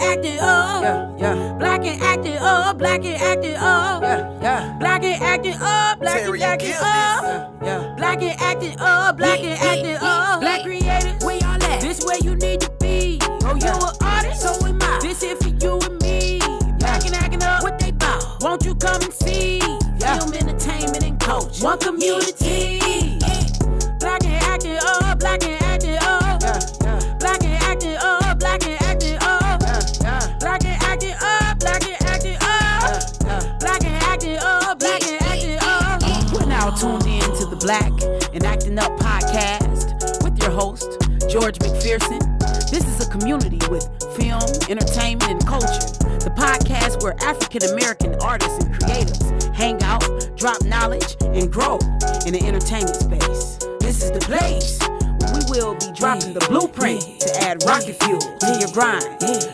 acting up. Yeah, yeah, Black and acting up. Black and acting up. yeah, yeah, Black and acting up. Black and Terry, you acting up. yeah, yeah. Black and acting up. Black and acting up. Black creators, where y'all at? This where you need to be. Oh, you an artist? So am I. This here for you and me. Black and acting up. What they bout? Won't you come and see? Yeah. Film entertainment and coach. One community. Acting Up podcast with your host, George McPherson. This is a community with film, entertainment, and culture. The podcast where African American artists and creatives hang out, drop knowledge, and grow in the entertainment space. This is the place where we will be dropping the blueprint to add rocket fuel to your grind.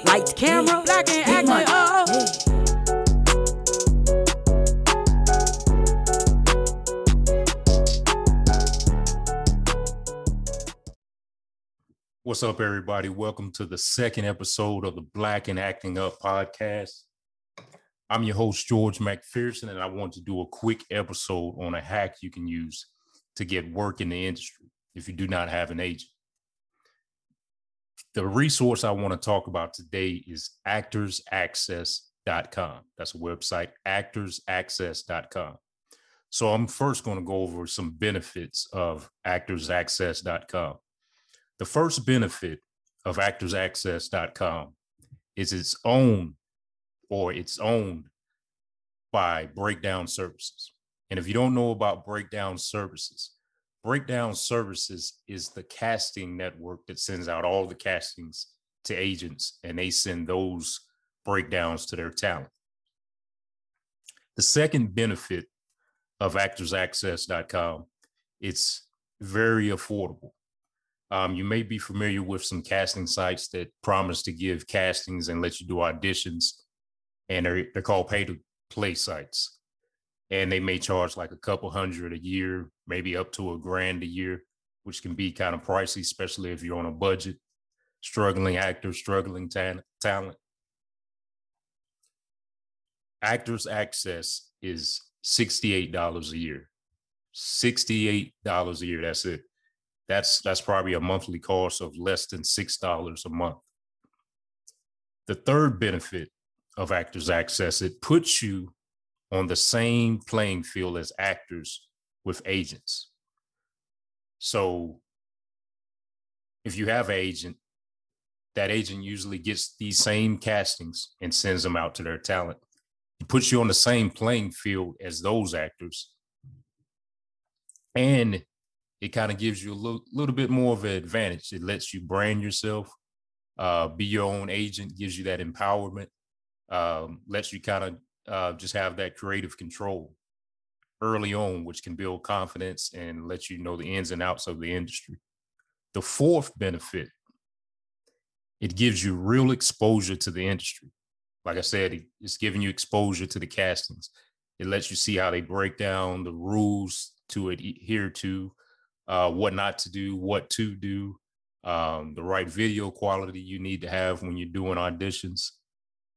Lights, camera, black and acting up. Oh. What's up, everybody? Welcome to the second episode of the Black and Acting Up podcast. I'm your host, George McPherson, and I want to do a quick episode on a hack you can use to get work in the industry if you do not have an agent. The resource I want to talk about today is actorsaccess.com. That's a website, actorsaccess.com. So I'm first going to go over some benefits of actorsaccess.com. The first benefit of actorsaccess.com is it's own or it's owned by Breakdown Services. And if you don't know about Breakdown Services, Breakdown Services is the casting network that sends out all the castings to agents and they send those breakdowns to their talent. The second benefit of actorsaccess.com, it's very affordable. Um, you may be familiar with some casting sites that promise to give castings and let you do auditions, and they're, they're called pay to play sites. And they may charge like a couple hundred a year, maybe up to a grand a year, which can be kind of pricey, especially if you're on a budget, struggling actor, struggling tan- talent. Actors Access is $68 a year. $68 a year. That's it that's that's probably a monthly cost of less than six dollars a month. The third benefit of Actors Access, it puts you on the same playing field as actors with agents. So if you have an agent, that agent usually gets these same castings and sends them out to their talent. It puts you on the same playing field as those actors. And it kind of gives you a little, little bit more of an advantage. It lets you brand yourself, uh, be your own agent, gives you that empowerment, um, lets you kind of uh, just have that creative control early on, which can build confidence and let you know the ins and outs of the industry. The fourth benefit, it gives you real exposure to the industry. Like I said, it's giving you exposure to the castings. It lets you see how they break down the rules to adhere to, uh, what not to do, what to do, um, the right video quality you need to have when you're doing auditions.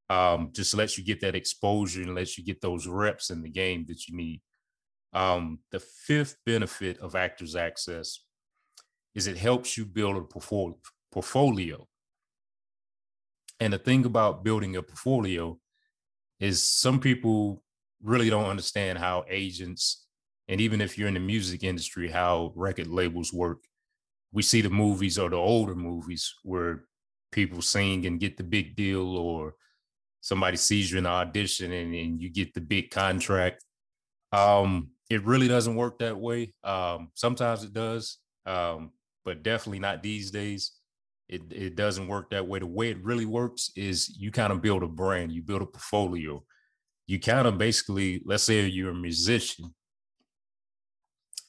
Um, just lets you get that exposure and lets you get those reps in the game that you need. Um, the fifth benefit of Actors Access is it helps you build a portfolio. portfolio. And the thing about building a portfolio is some people really don't understand how agents and even if you're in the music industry, how record labels work. We see the movies or the older movies where people sing and get the big deal, or somebody sees you in the audition and, and you get the big contract. Um, it really doesn't work that way. Um, sometimes it does, um, but definitely not these days. It, it doesn't work that way. The way it really works is you kind of build a brand, you build a portfolio. You kind of basically, let's say you're a musician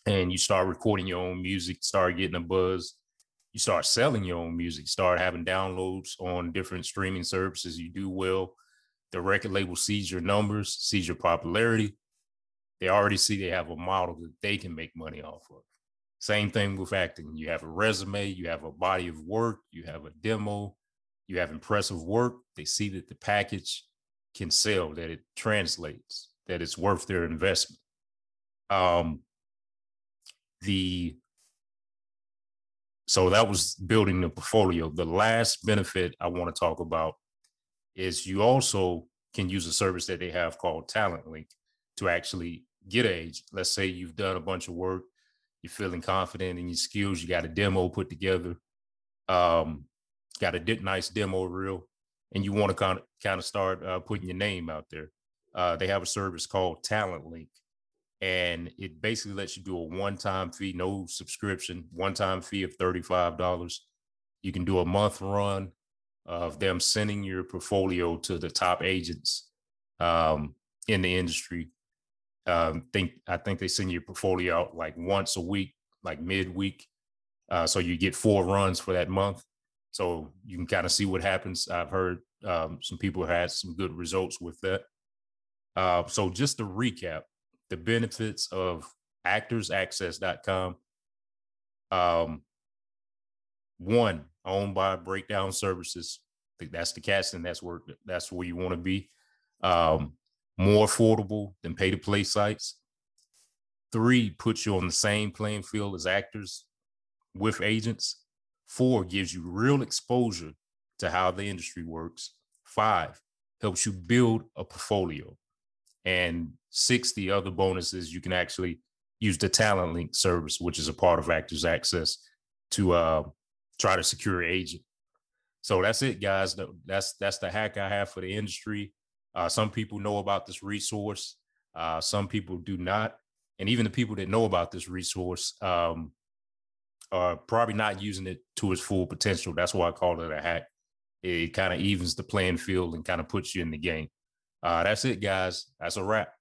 and you start recording your own music, start getting a buzz, you start selling your own music, start having downloads on different streaming services, you do well. The record label sees your numbers, sees your popularity. They already see they have a model that they can make money off of. Same thing with acting. You have a resume, you have a body of work, you have a demo, you have impressive work. They see that the package can sell, that it translates, that it's worth their investment. Um, the so that was building the portfolio. The last benefit I want to talk about is you also can use a service that they have called Talent Link to actually get age. Let's say you've done a bunch of work, you're feeling confident in your skills, you got a demo put together, um, got a nice demo reel, and you want to kind of kind of start uh, putting your name out there. Uh, they have a service called Talent Link, and it basically lets you do a one-time fee, no subscription, one-time fee of thirty-five dollars. You can do a month run of them sending your portfolio to the top agents um, in the industry. Um, think I think they send your portfolio out like once a week, like midweek. Uh, so you get four runs for that month. So you can kind of see what happens. I've heard um, some people had some good results with that. Uh, so just to recap, the benefits of actorsaccess.com. Um, one, owned by Breakdown Services. That's the casting. That's where that's where you want to be. Um, more affordable than pay to play sites. Three puts you on the same playing field as actors with agents. Four gives you real exposure to how the industry works. Five helps you build a portfolio. And 60 other bonuses you can actually use the Talent Link service, which is a part of Actors Access, to uh, try to secure agent. So that's it, guys. That's that's the hack I have for the industry. Uh, some people know about this resource. Uh, some people do not, and even the people that know about this resource um, are probably not using it to its full potential. That's why I call it a hack. It kind of evens the playing field and kind of puts you in the game. Uh, that's it, guys. That's a wrap.